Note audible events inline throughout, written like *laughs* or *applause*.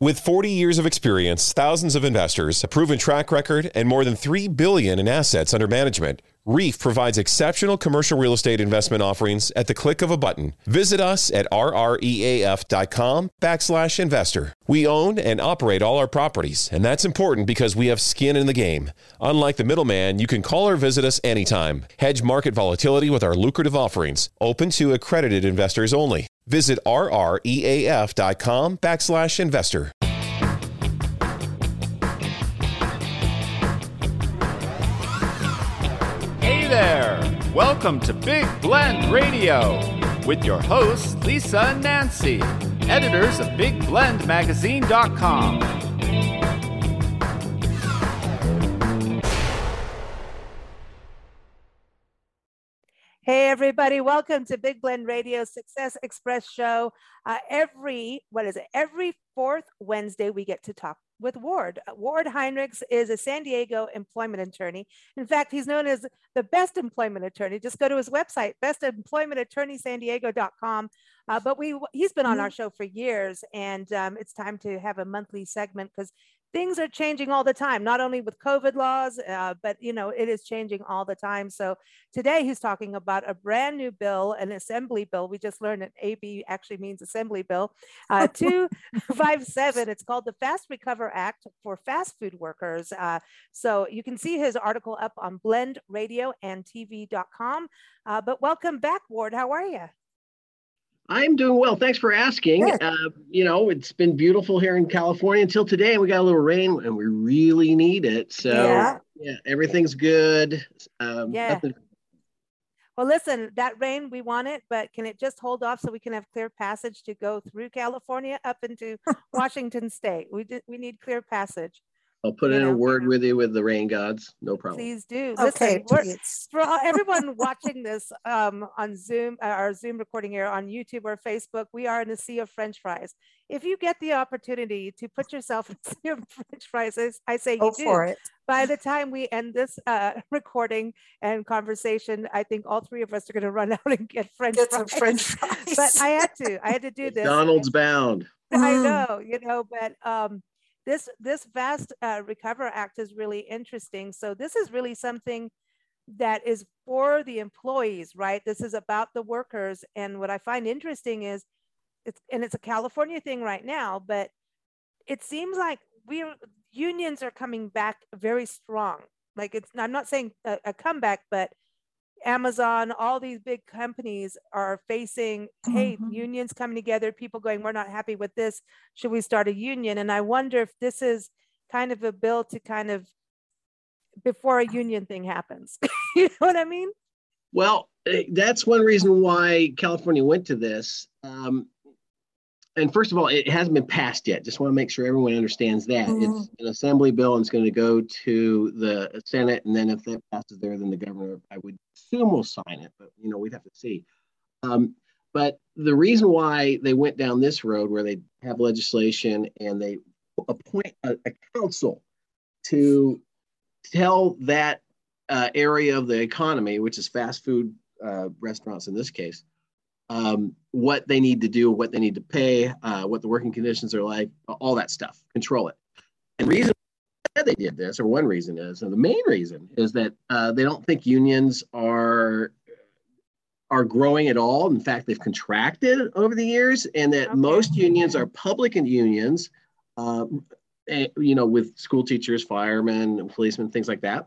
With 40 years of experience, thousands of investors, a proven track record, and more than 3 billion in assets under management, Reef provides exceptional commercial real estate investment offerings at the click of a button. Visit us at rreaf.com backslash investor. We own and operate all our properties, and that's important because we have skin in the game. Unlike the middleman, you can call or visit us anytime. Hedge market volatility with our lucrative offerings, open to accredited investors only. Visit rreaf.com backslash investor. Welcome to Big Blend Radio with your hosts, Lisa and Nancy, editors of BigBlendMagazine.com. Hey, everybody, welcome to Big Blend Radio Success Express Show. Uh, every, what is it? Every fourth Wednesday, we get to talk with Ward. Uh, Ward Heinrichs is a San Diego employment attorney. In fact, he's known as the best employment attorney. Just go to his website, bestemploymentattorneysandiego.com. Uh, but we, he's been on our show for years, and um, it's time to have a monthly segment because things are changing all the time not only with covid laws uh, but you know it is changing all the time. So today he's talking about a brand new bill an assembly bill. We just learned that ab actually means assembly bill uh, *laughs* 257 it's called the fast recover act for fast food workers uh, so you can see his article up on blendradioandtv.com uh, but welcome back ward. How are you I'm doing well. Thanks for asking. Uh, you know, it's been beautiful here in California until today. We got a little rain and we really need it. So, yeah, yeah everything's good. Um, yeah. Nothing... Well, listen, that rain, we want it, but can it just hold off so we can have clear passage to go through California up into *laughs* Washington State? We, we need clear passage. I'll put in know, a word with you with the rain gods. No problem. Please do. Okay, Listen, for *laughs* everyone watching this um, on Zoom, uh, our Zoom recording here on YouTube or Facebook, we are in a sea of French fries. If you get the opportunity to put yourself in a *laughs* sea of French fries, I say Go you for do. it. By the time we end this uh, *laughs* recording and conversation, I think all three of us are going to run out and get French get fries. Some French fries. but I had to. I had to do this. Donald's bound. I know, you know, but um, this this vast uh, recover act is really interesting. So this is really something that is for the employees right? This is about the workers. And what i find interesting is it's and it's a california thing right now but it seems like we unions are coming back very strong. Like it's i'm not saying a, a comeback but Amazon, all these big companies are facing, hey, mm-hmm. unions coming together, people going, we're not happy with this. Should we start a union? And I wonder if this is kind of a bill to kind of before a union thing happens. *laughs* you know what I mean? Well, eh, that's one reason why California went to this. Um, and first of all, it hasn't been passed yet. Just want to make sure everyone understands that mm-hmm. it's an assembly bill and it's going to go to the Senate, and then if that passes there, then the governor, I would assume, will sign it. But you know, we'd have to see. Um, but the reason why they went down this road, where they have legislation and they appoint a, a council to tell that uh, area of the economy, which is fast food uh, restaurants in this case, um, what they need to do, what they need to pay, uh, what the working conditions are like, all that stuff, control it. And reason they did this, or one reason is, and the main reason is that uh, they don't think unions are are growing at all. In fact, they've contracted over the years, and that okay. most unions are public unions. Uh, you know, with school teachers, firemen, policemen, things like that.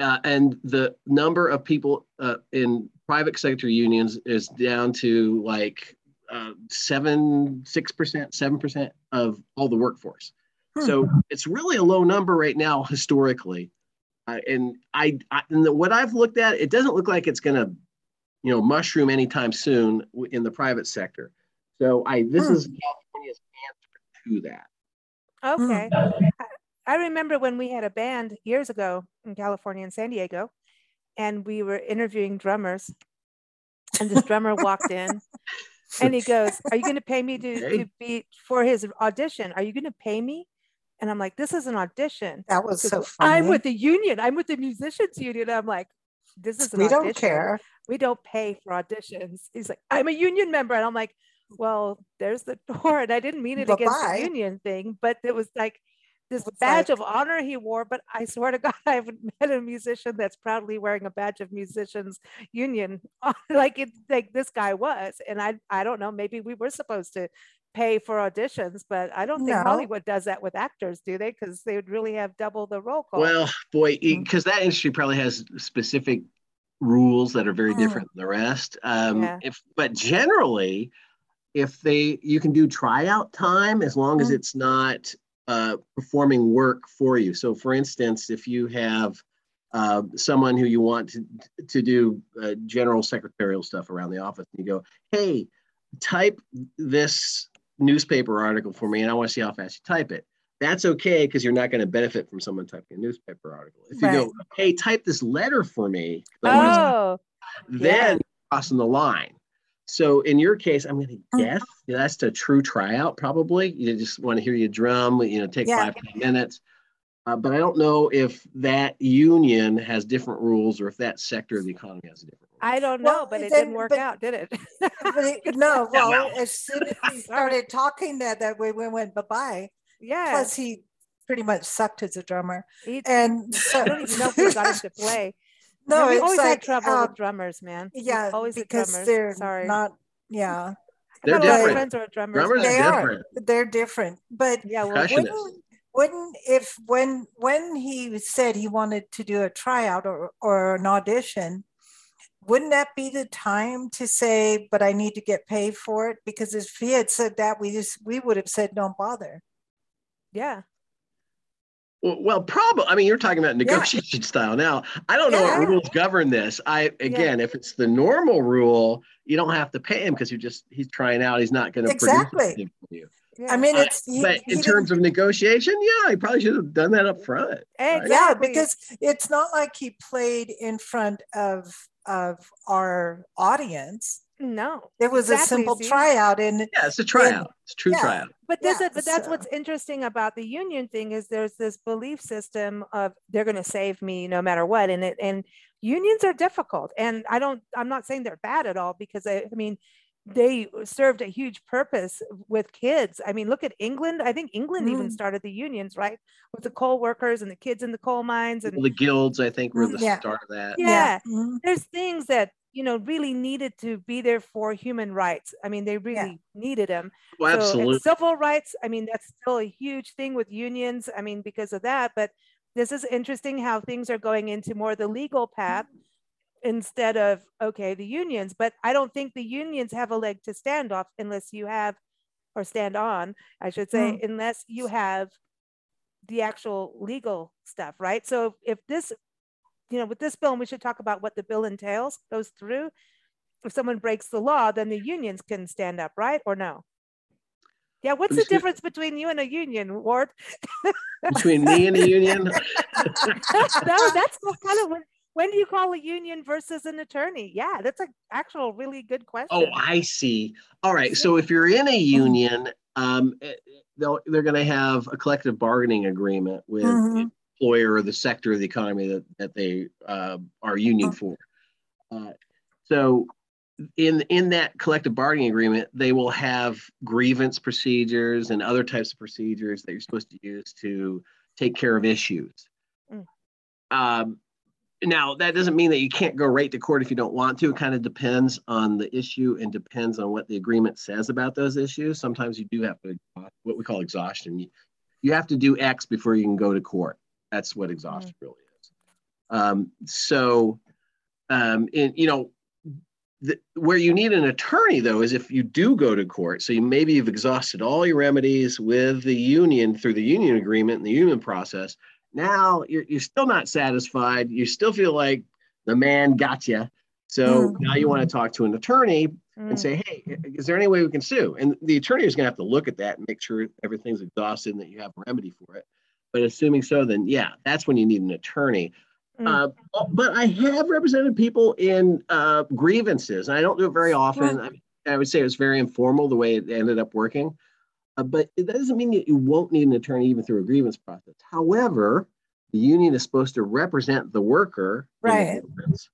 Uh, and the number of people uh, in private sector unions is down to like uh, seven, six percent, seven percent of all the workforce. Hmm. So it's really a low number right now historically. Uh, and I, I and the, what I've looked at, it doesn't look like it's going to, you know, mushroom anytime soon in the private sector. So I this hmm. is California's answer to that. Okay. Hmm. I remember when we had a band years ago in California in San Diego, and we were interviewing drummers, and this drummer walked in, *laughs* and he goes, "Are you going to pay me to, to be for his audition? Are you going to pay me?" And I'm like, "This is an audition." That was so funny. I'm with the union. I'm with the musicians union. I'm like, "This is an we audition. don't care. We don't pay for auditions." He's like, "I'm a union member," and I'm like, well, there's the door. And I didn't mean it against Bye-bye. the union thing, but it was like this It's badge like- of honor he wore. But I swear to God, *laughs* I haven't met a musician that's proudly wearing a badge of musicians union *laughs* like it like this guy was. And I I don't know, maybe we were supposed to pay for auditions, but I don't think No. Hollywood does that with actors, do they? Because they would really have double the roll call. Well, boy, because that industry probably has specific rules that are very Mm. different than the rest. Um, Yeah. If but generally, if they you can do tryout time as long as Mm. it's not uh, performing work for you. So, for instance, if you have uh, someone who you want to to do uh, general secretarial stuff around the office, and you go, "Hey, type this newspaper article for me, and I want to see how fast you type it." That's okay because you're not going to benefit from someone typing a newspaper article. If you Right. go, "Hey, type this letter for me," 'cause I wanna see oh, then crossing the line. So in your case, I'm going to Mm. guess that's a true tryout. Probably you just want to hear you drum. You know, take Yeah. five ten minutes. Uh, but I don't know if that union has different rules or if that sector of the economy has a different. Rules. I don't Well, know, but it then- didn't work but- out, did it? It- *laughs* no, Yeah, well, well. as soon as he *laughs* started talking that that way, we went bye bye. yeah. Plus, he pretty much sucked as a drummer, he- and so *laughs* I don't even know if we got him to play. No, we it's always like had trouble um, with drummers, man. We yeah, always had because drummers. they're Sorry, not. Yeah, They're I got a lot of different. friends who are drummers. Drummers they are are. different. They're different, but yeah, well, wouldn't wouldn't if when when he said he wanted to do a tryout or or an audition wouldn't that be the time to say but i need to get paid for it because if he had said that we just we would have said don't bother yeah, Well, probably. I mean, you're talking about negotiation style now. I don't know Yeah. what rules govern this. I again, if it's the normal rule, you don't have to pay him because you're just he's trying out. He's not going to Exactly. produce for you. yeah. i mean Uh, it's he- but in didn't- terms of negotiation, yeah, he probably should have done that up front. right? Yeah because it's not like he played in front of of our audience no, it was a Exactly, simple see? tryout and Yeah, it's a tryout. It's a true Yeah. tryout. but this Yeah, is, but that's so- what's interesting about the union thing is there's this belief system of they're going to save me no matter what, and it and unions are difficult, and I don't, I'm not saying they're bad at all because I, I mean. They served a huge purpose with kids. I mean, look at England. I think England even Mm. started the unions, right? With the coal workers and the kids in the coal mines and The guilds, I think, were Mm, the yeah. start of that. yeah, Mhm. there's things that you know really needed to be there for human rights. I mean they really needed them Well, oh, So, absolutely. civil rights i mean that's still a huge thing with unions i mean because of that but this is interesting how things are going into more the legal path instead of okay the unions but i don't think the unions have a leg to stand off unless you have or stand on i should say mm. unless you have the actual legal stuff right? So if this you know with this bill and we should talk about what the bill entails goes through if someone breaks the law then the unions can stand up right or no yeah what's the difference between you and a union ward *laughs* Between me and a union, *laughs* no, that's kind of when, when do you call a union versus an attorney? Yeah, that's an actual really good question. Oh, I see. All right. So if you're in a union, um, eh, they'll, they're going to have a collective bargaining agreement with Mhm. Employer or the sector of the economy that, that they uh, are union Oh. for. Uh, so in in that collective bargaining agreement, they will have grievance procedures and other types of procedures that you're supposed to use to take care of issues. Mm. Um, now, that doesn't mean that you can't go right to court if you don't want to. It kind of depends on the issue and depends on what the agreement says about those issues. Sometimes you do have to, what we call exhaustion. You, you have to do X before you can go to court. That's what exhaustion really is. Um, so, um, in, you know, the, where you need an attorney though is if you do go to court. So you maybe you've exhausted all your remedies with the union through the union agreement and the union process. Now you're, you're still not satisfied. You still feel like the man got you. So Mm. now you want to talk to an attorney Mm, and say, hey, is there any way we can sue? And the attorney is going to have to look at that and make sure everything's exhausted and that you have a remedy for it. But assuming so, then yeah, that's when you need an attorney. Mm. Uh, but I have represented people in uh, grievances, and I don't do it very often. I, I would say it was very informal the way it ended up working. Uh, but it doesn't mean that you won't need an attorney even through a grievance process. However, the union is supposed to represent the worker, in the Right. grievance.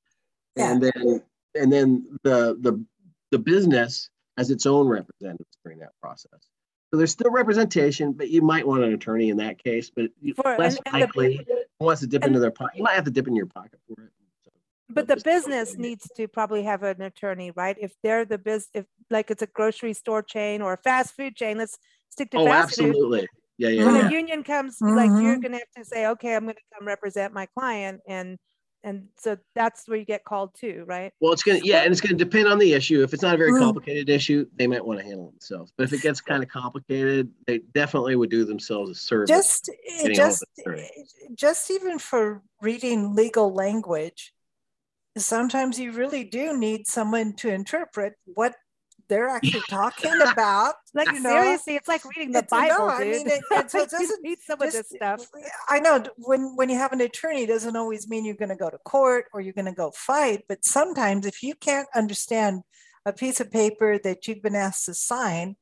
Yeah. and then and then the the the business as its own representatives during that process. So there's still representation, but you might want an attorney in that case, but For- less and- and the- likely wants to dip and- into their pocket. You might have to dip in your pocket for it. So, But the business needs to probably have an attorney, right? If they're the biz, if like it's a grocery store chain or a fast food chain, let's stick to Oh, fast food. absolutely. Yeah, yeah, When yeah. a union comes, like you're Mhm. gonna have to say, okay, I'm gonna come represent my client and, and so that's where you get called to, right? Well, it's gonna, yeah, and it's gonna depend on the issue. If it's not a very complicated issue, they might want to handle it themselves. But if it gets kind of complicated, they definitely would do themselves a service. just eh, getting it a hold just of eh, just even for reading legal language sometimes you really do need someone to interpret what they're actually talking *laughs* about Like you know? seriously, it's like reading the It's- no, Bible, I mean, it- and so it *laughs* doesn't need some of this stuff. I know when when you have an attorney, it doesn't always mean you're going to go to court or you're going to go fight. But sometimes, if you can't understand a piece of paper that you've been asked to sign,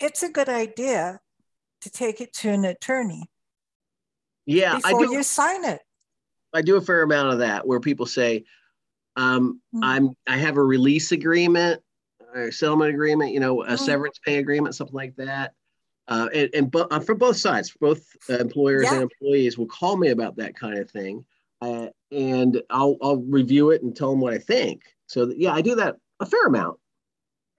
it's a good idea to take it to an attorney yeah, I before do. you sign it. I do a fair amount of that where people say, um, Mm. I'm I have a release agreement or settlement agreement, you know, a Mhm. severance pay agreement, something like that. Uh, and and bo- uh, from both sides, both uh, employers Yeah. and employees will call me about that kind of thing, uh, and I'll I'll review it and tell them what I think. So that, yeah, I do that a fair amount.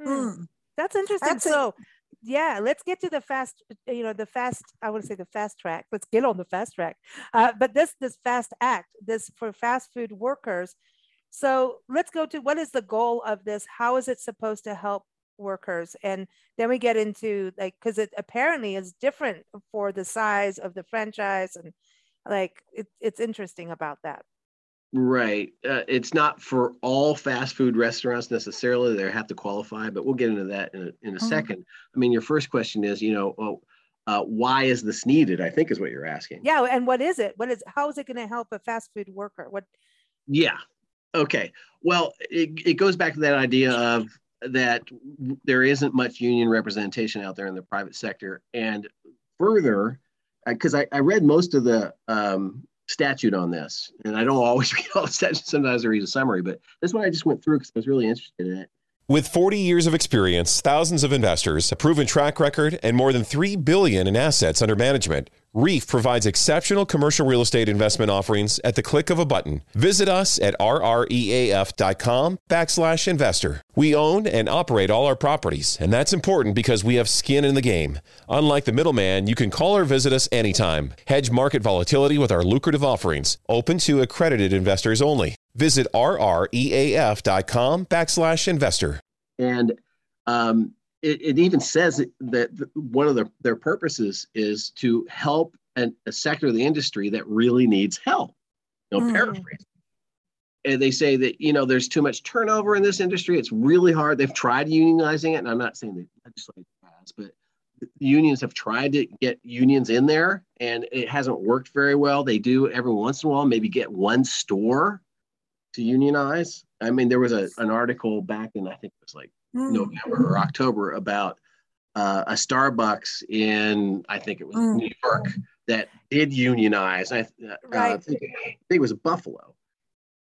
Hmm. Mm. That's interesting. That's a- so, yeah, let's get to the fast. You know, the fast. I want to say the fast track. Let's get on the fast track. Uh, but this this fast act, this for fast food workers. So let's go to what is the goal of this? How is it supposed to help workers? And then we get into like because it apparently is different for the size of the franchise and like it, it's interesting about that. Right. Uh, it's not for all fast food restaurants necessarily. They have to qualify, but we'll get into that in a, in a Mhm. second. I mean, your first question is, you know, oh, uh, why is this needed? I think is what you're asking. Yeah, and what is it? What is how is it going to help a fast food worker? What Yeah. Okay. Well, it, it goes back to that idea of that there isn't much union representation out there in the private sector. And further, because I, I read most of the um, statute on this, and I don't always *laughs* read all the statute. Sometimes I read a summary, but this one I just went through because I was really interested in it. With 40 years of experience, thousands of investors, a proven track record, and more than 3 billion in assets under management, Reef provides exceptional commercial real estate investment offerings at the click of a button. Visit us at rreaf.com backslash investor. We own and operate all our properties, and that's important because we have skin in the game. Unlike the middleman, you can call or visit us anytime. Hedge market volatility with our lucrative offerings, open to accredited investors only. Visit rreaf.com backslash investor. and um, it, it even says that one of their, their purposes is to help an, a sector of the industry that really needs help. No Mhm. paraphrase. And they say that you know there's too much turnover in this industry. It's really hard. They've tried unionizing it, and I'm not saying the legislature has, but the unions have tried to get unions in there, and it hasn't worked very well. They do every once in a while maybe get one store to unionize. I mean, there was a, an article back in I think it was like Mm. November or October about uh, a Starbucks in I think it was Mm. New York that did unionize. I, uh, I, think, I think it was Buffalo,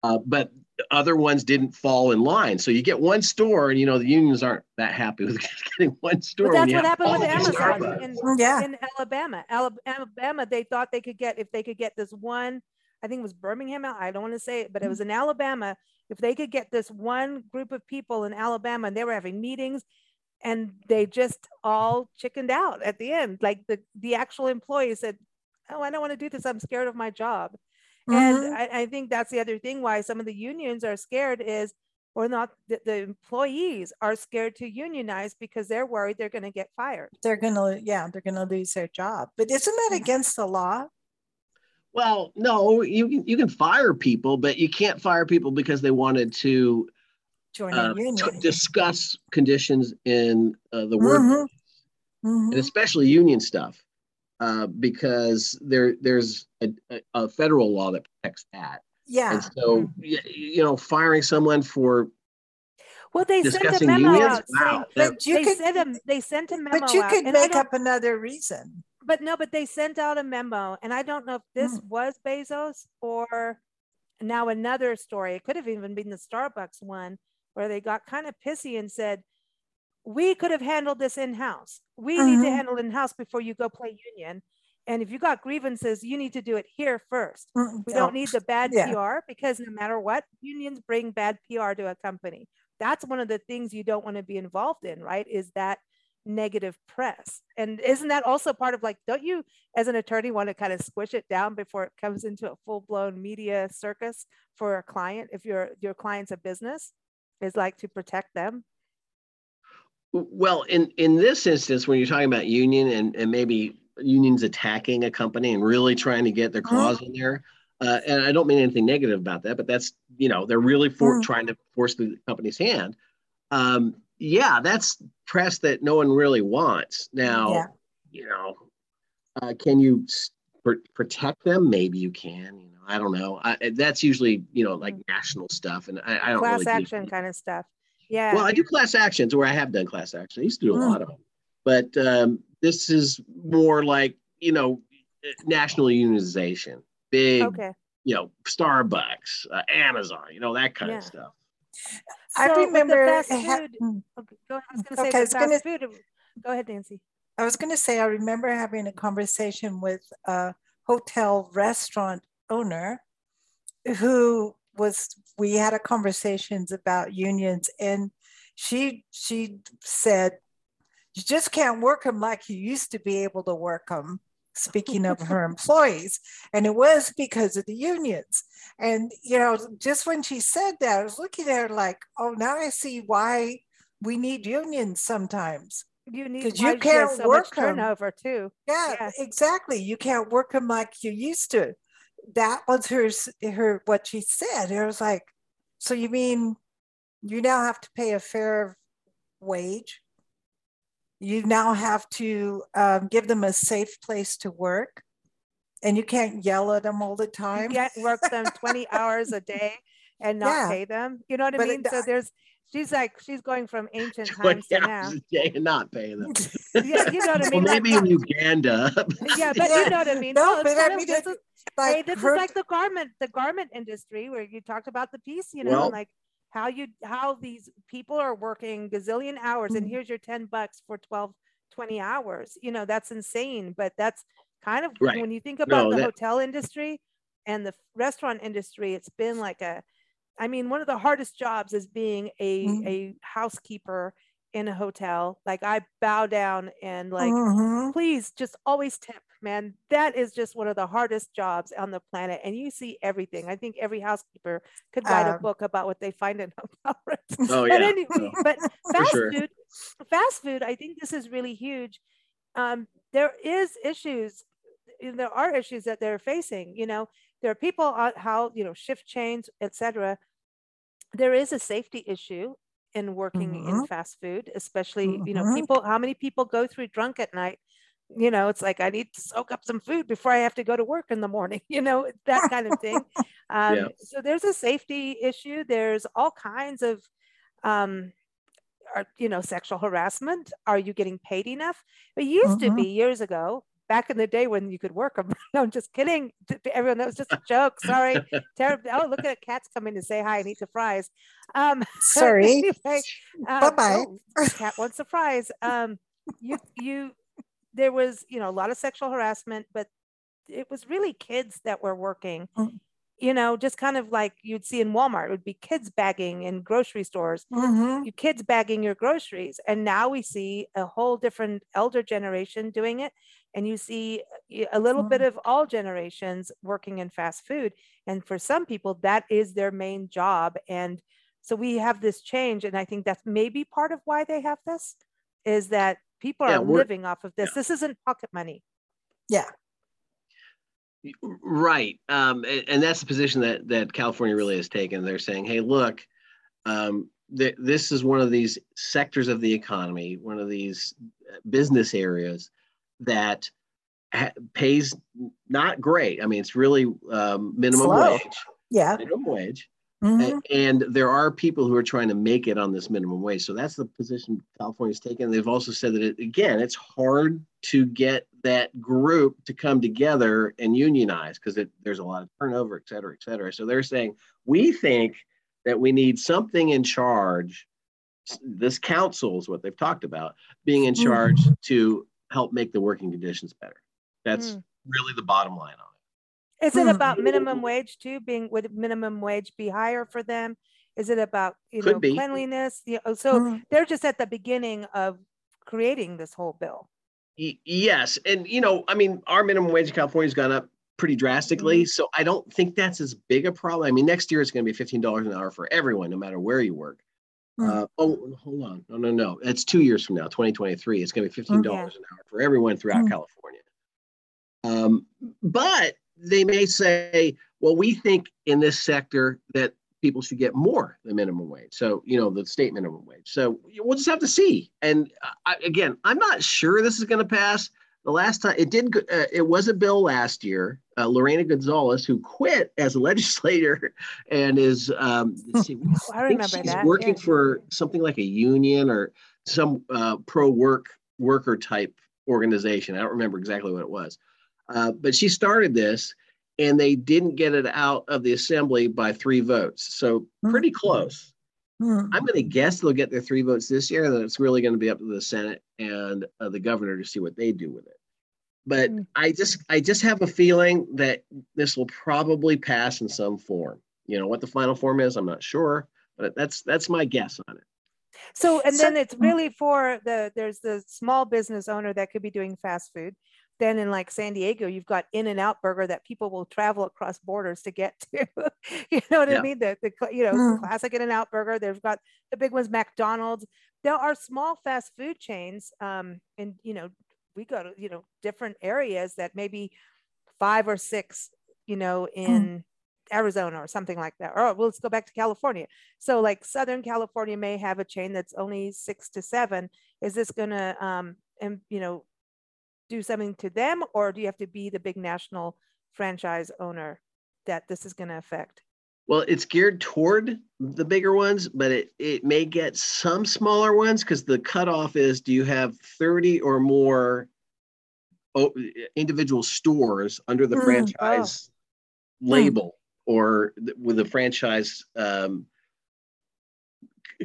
uh, but other ones didn't fall in line. So you get one store, and you know the unions aren't that happy with *laughs* getting one store. But that's what happened with Amazon in, Yeah. in Alabama. Alabama, they thought they could get if they could get this one. I think it was Birmingham. I don't want to say it, but it was in Alabama. If they could get this one group of people in Alabama, and they were having meetings, and they just all chickened out at the end. Like the the actual employee said, "Oh, I don't want to do this. I'm scared of my job." Mhm. And I, I think that's the other thing why some of the unions are scared is, or not, the, the employees are scared to unionize because they're worried they're going to get fired. they're gonna yeah they're gonna lose their job but isn't that against the law Well, no, you can you can fire people, but you can't fire people because they wanted to join uh, union to discuss conditions in uh, the work, Mhm. and Mhm. especially union stuff, uh, because there there's a, a, a federal law that protects that. yeah And so, y- you know, firing someone for Well, they sent a discussing memo unions, out wow, that- but you they could sent a they sent a memo but you out, could and make up another reason but no, but they sent out a memo, and I don't know if this Mm. was Bezos or now another story. It could have even been the Starbucks one where they got kind of pissy and said, we could have handled this in house. We mm-hmm. need to mm-hmm. handle in house before you go play union. And if you got grievances, you need to do it here 1st mm-hmm. We don't need the bad yeah. PR because no matter what, unions bring bad PR to a company. That's one of the things you don't want to be involved in, right? Is that negative press. And isn't that also part of like, don't you as an attorney want to kind of squish it down before it comes into a full-blown media circus for a client if your your client's a business is like to protect them? Well, in in this instance, when you're talking about union and, and maybe unions attacking a company and really trying to get their mm-hmm. claws in there, uh, and I don't mean anything negative about that, but that's you know they're really for, mm. trying to force the company's hand. Um, yeah, that's press that no one really wants. Now, yeah. you know, uh, can you pr- protect them? Maybe you can. You know, I don't know. I, that's usually you know like mm-hmm. national stuff, and I, I don't class really action kind of stuff. Yeah. Well, I do class actions, where I have done class action. I used to do a mm. lot of them, but um, this is more like you know national unionization, big. Okay. You know, Starbucks, uh, Amazon, you know that kind yeah. of stuff. I remember fast food. Mm. okay, go. I was going to say okay, fast gonna, food. Go ahead, Nancy. I was going to say I remember having a conversation with a hotel restaurant owner who was we had a conversations about unions and she she said you just can't work them like you used to be able to work them speaking of her employees. And it was because of the unions. And, you know, just when she said that, I was looking at her like, oh, now I see why we need unions sometimes. You need because you can't so work turnover too. Yeah, yeah, exactly. You can't work them like you used to. That was her her what she said. It was like, so you mean you now have to pay a fair wage you now have to um, give them a safe place to work and you can't yell at them all the time. You can't work them 20 *laughs* hours a day and not yeah. pay them. You know what I mean? It, so there's, she's like, she's going from ancient *laughs* times to now. A day and not pay them. *laughs* yeah, you know what I mean? Well, maybe like, in Uganda. yeah, but yeah. you know what I mean? No, no but I mean, this, is, like hey, this her, is like the garment, the garment industry where you talked about the piece, you know, well, like how you how these people are working gazillion hours and mm-hmm. here's your 10 bucks for 12 20 hours you know that's insane but that's kind of right. when you think about no, the that... hotel industry and the restaurant industry it's been like a i mean one of the hardest jobs is being a mm-hmm. a housekeeper in a hotel like i bow down and like mm-hmm. please just always tip man that is just one of the hardest jobs on the planet and you see everything i think every housekeeper could write um, a book about what they find in hotel *laughs* rooms oh, yeah. *laughs* but anyway but fast sure. food fast food i think this is really huge um, there is issues there are issues that they're facing you know there are people how you know shift chains etc there is a safety issue in working mm-hmm. in fast food especially mm-hmm. you know mm-hmm. people how many people go through drunk at night you know it's like i need to soak up some food before i have to go to work in the morning *laughs* you know that kind of thing. Um, yeah. so there's a safety issue. There's all kinds of um, are, you know sexual harassment. Are you getting paid enough? It used mm-hmm. to be years ago back in the day when you could work them *laughs* no i'm just kidding. Everyone that was just a joke. Sorry. *laughs* Terrible oh look at a cats coming to say hi and eat the fries. Um sorry. anyway, um, bye-bye. oh, cat wants a fries. Um you you there was, you know, a lot of sexual harassment, but it was really kids that were working. Mm-hmm. You know, just kind of like you'd see in Walmart, it would be kids bagging in grocery stores, mm-hmm. you kids bagging your groceries. And now we see a whole different elder generation doing it. And you see a little mm-hmm. bit of all generations working in fast food. And for some people, that is their main job. And so we have this change. And I think that's maybe part of why they have this is that People yeah, are living off of this. Yeah. This isn't pocket money. Yeah. Right. Um, and, and, that's the position that, that California really has taken. They're saying, hey, look, um, th- this is one of these sectors of the economy, one of these uh, business areas that ha- pays not great. I mean, it's really um, minimum Slow. wage. Yeah. Minimum wage. Mm-hmm. And there are people who are trying to make it on this minimum wage. So that's the position California's taken. They've also said that, it, again, it's hard to get that group to come together and unionize because there's a lot of turnover, et cetera, et cetera. So they're saying, we think that we need something in charge this council is what they've talked about being in Mm. charge to help make the working conditions better. That's Mm. really the bottom line on. Is it Hmm. about minimum wage too? Being would minimum wage be higher for them? Is it about you Could know be. cleanliness? Yeah. oh, So Mm. they're just at the beginning of creating this whole bill. Y- yes, and you know, I mean, our minimum wage in California has gone up pretty drastically, so I don't think that's as big a problem. I mean, next year it's going to be fifteen dollars an hour for everyone, no matter where you work. Hmm. Uh, oh, hold on, no, no, no, it's two years from now, twenty twenty three. It's going to be fifteen dollars an hour for everyone throughout Mm. California. Um, but they may say, well, we think in this sector that people should get more than minimum wage. So, you know, the state minimum wage. So we'll just have to see. And I, again, I'm not sure this is going to pass. The last time it did, uh, it was a bill last year. Uh, Lorena Gonzalez, who quit as a *laughs* legislator and is, um, *laughs* see, Oh, I remember she's that. working yeah. for something like a union or some uh, pro work worker type organization. I don't remember exactly what it was, uh, but she started this, and they didn't get it out of the assembly by three votes. So Hmm. pretty close. Mm. I'm going to guess they'll get their three votes this year. Then it's really going to be up to the Senate and uh, the governor to see what they do with it. But Mm. I just, I just have a feeling that this will probably pass in some form. You know what the final form is, I'm not sure, but that's that's my guess on it. So and So- then it's really for the there's the small business owner that could be doing fast food. Then in like San Diego, you've got In-N-Out Burger that people will travel across borders to get to. *laughs* you know what Yeah. I mean? The, the you know Mm. classic In-N-Out Burger. They've got the big ones, McDonald's. There are small fast food chains, um, and you know we go to you know different areas that maybe five or six, you know, in Arizona or something like that. Or well, let's go back to California. So like Southern California may have a chain that's only six to seven. Is this gonna um and you know do something to them or do you have to be the big national franchise owner that this is gonna affect? Well, it's geared toward the bigger ones, but it, it may get some smaller ones because the cutoff is do you have 30 or more individual stores under the Mm, franchise label or with a franchise um,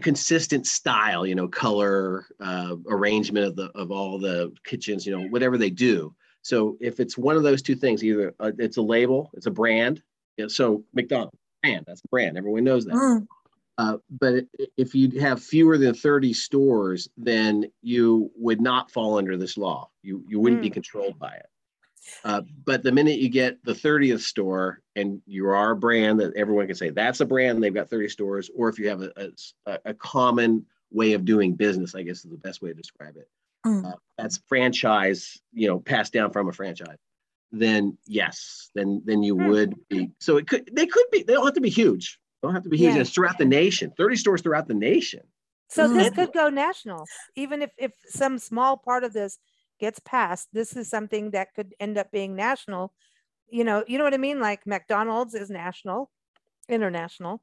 consistent style, you know, color, uh, arrangement of the of all the kitchens, you know, whatever they do. So if it's one of those two things, either uh, it's a label, it's a brand. Yeah, so McDonald's brand, that's a brand. Everyone knows that. Mm. Uh, but if you have fewer than 30 stores, then you would not fall under this law. You, you wouldn't be Mm. controlled by it. Uh, but the minute you get the 30th store and you are a brand that everyone can say that's a brand, they've got 30 stores, or if you have a a common way of doing business, I guess is the best way to describe it. Mm. Uh, that's franchise, you know, passed down from a franchise. Then yes, then then you Hmm. would be. So it could they could be. They don't have to be huge. They don't have to be huge. And Yeah. it's throughout the nation. 30 stores throughout the nation. So this Mm. could go national, even if if some small part of this gets passed. This is something that could end up being national. You know, you know what I mean? Like McDonald's is national, international.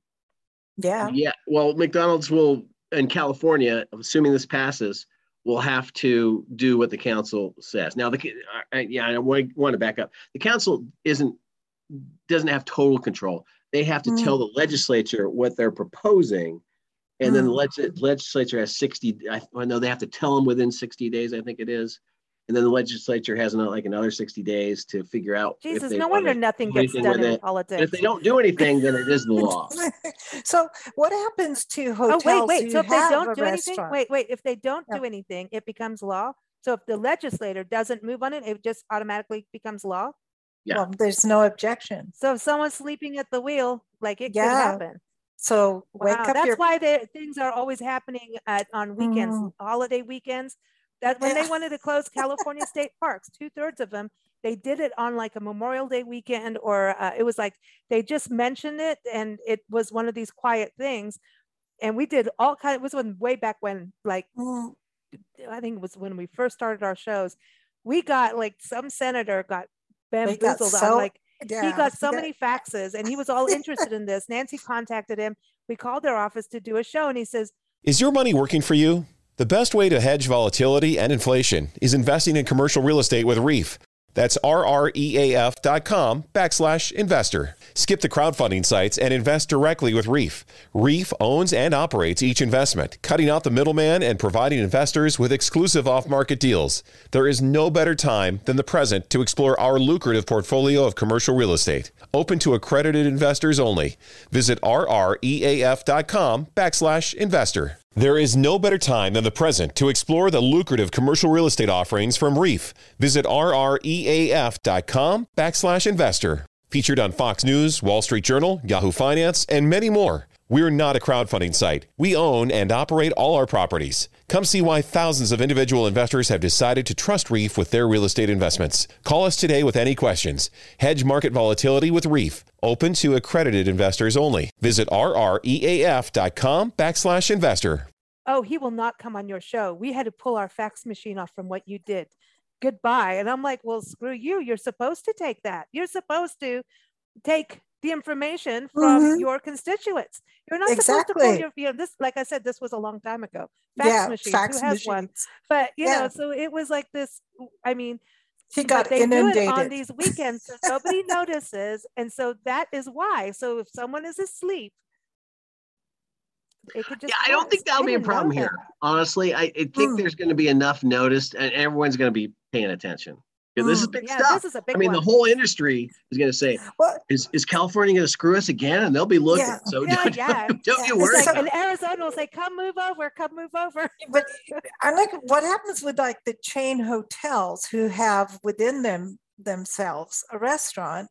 Yeah. Yeah. Well, McDonald's will in California, assuming this passes, will have to do what the council says. Now, the I- I- yeah, I want, want to back up. The council isn't doesn't have total control. They have to Mm. tell the legislature what they're proposing, and then the Mm. legis- legislature has sixty. I, I know they have to tell them within sixty days. I think it is, and then the legislature has another, like another sixty days to figure out. if Jesus, they no wonder nothing do gets done in it. politics and if they don't do anything, then it is the law. *laughs* so what happens to hotels Oh, wait, wait. So if they don't a do anything, restaurant? wait, wait. If they don't Yeah. do anything, it becomes law. So if the legislator doesn't move on it, it just automatically becomes law. Yeah. Well, there's no objection. So if someone's sleeping at the wheel, like it Yeah. could happen. So wake Wow, up that's your why the things are always happening at on weekends, Mm. holiday weekends. That when Yeah. they wanted to close California state parks, two thirds of them, they did it on like a Memorial Day weekend, or uh, it was like they just mentioned it, and it was one of these quiet things. And we did all kind. Of, it was when way back when, like Mm, I think it was when we first started our shows. We got like some senator got They got bamboozled so- on like yeah, he got so that- many faxes and he was all interested in this. Nancy contacted him. We called their office to do a show and he says, Is your money working for you? The best way to hedge volatility and inflation is investing in commercial real estate with Reef. That's rreaf.com backslash investor. Skip the crowdfunding sites and invest directly with Reef. Reef owns and operates each investment, cutting out the middleman and providing investors with exclusive off market deals. There is no better time than the present to explore our lucrative portfolio of commercial real estate, open to accredited investors only. Visit rreaf.com backslash investor. There is no better time than the present to explore the lucrative commercial real estate offerings from Reef. Visit rreaf.com backslash investor. Featured on Fox News, Wall Street Journal, Yahoo Finance, and many more. We're not a crowdfunding site. We own and operate all our properties. Come see why thousands of individual investors have decided to trust Reef with their real estate investments. Call us today with any questions. Hedge market volatility with Reef. Open to accredited investors only. Visit rreaf.com backslash investor. Oh, he will not come on your show. We had to pull our fax machine off from what you did. Goodbye. And I'm like, well, screw you. You're supposed to take that. You're supposed to take the information from Mhm. your constituents. You're not supposed to pull your, you know, this, like I said, this was a long time ago. Fax yeah, machines, fax who has one? But, you Yeah. know, so it was like this, I mean, He got they do it on these *laughs* weekends so nobody notices and so that is why so if someone is asleep it could just Yeah, I don't think that'll I be a problem here. Honestly, I, I think Hmm. there's going to be enough noticed, and everyone's going to be paying attention. 'Cause This is Hmm. big yeah stuff. this is a big I mean, one. the whole industry is going to say, Well, "Is is California going to screw us again?" And they'll be looking. Yeah. So Yeah, don't, *laughs* yeah. don't you worry. like, and. Arizona will say, "Come move over, come move over." but I like what happens with like the chain hotels who have within them themselves a restaurant.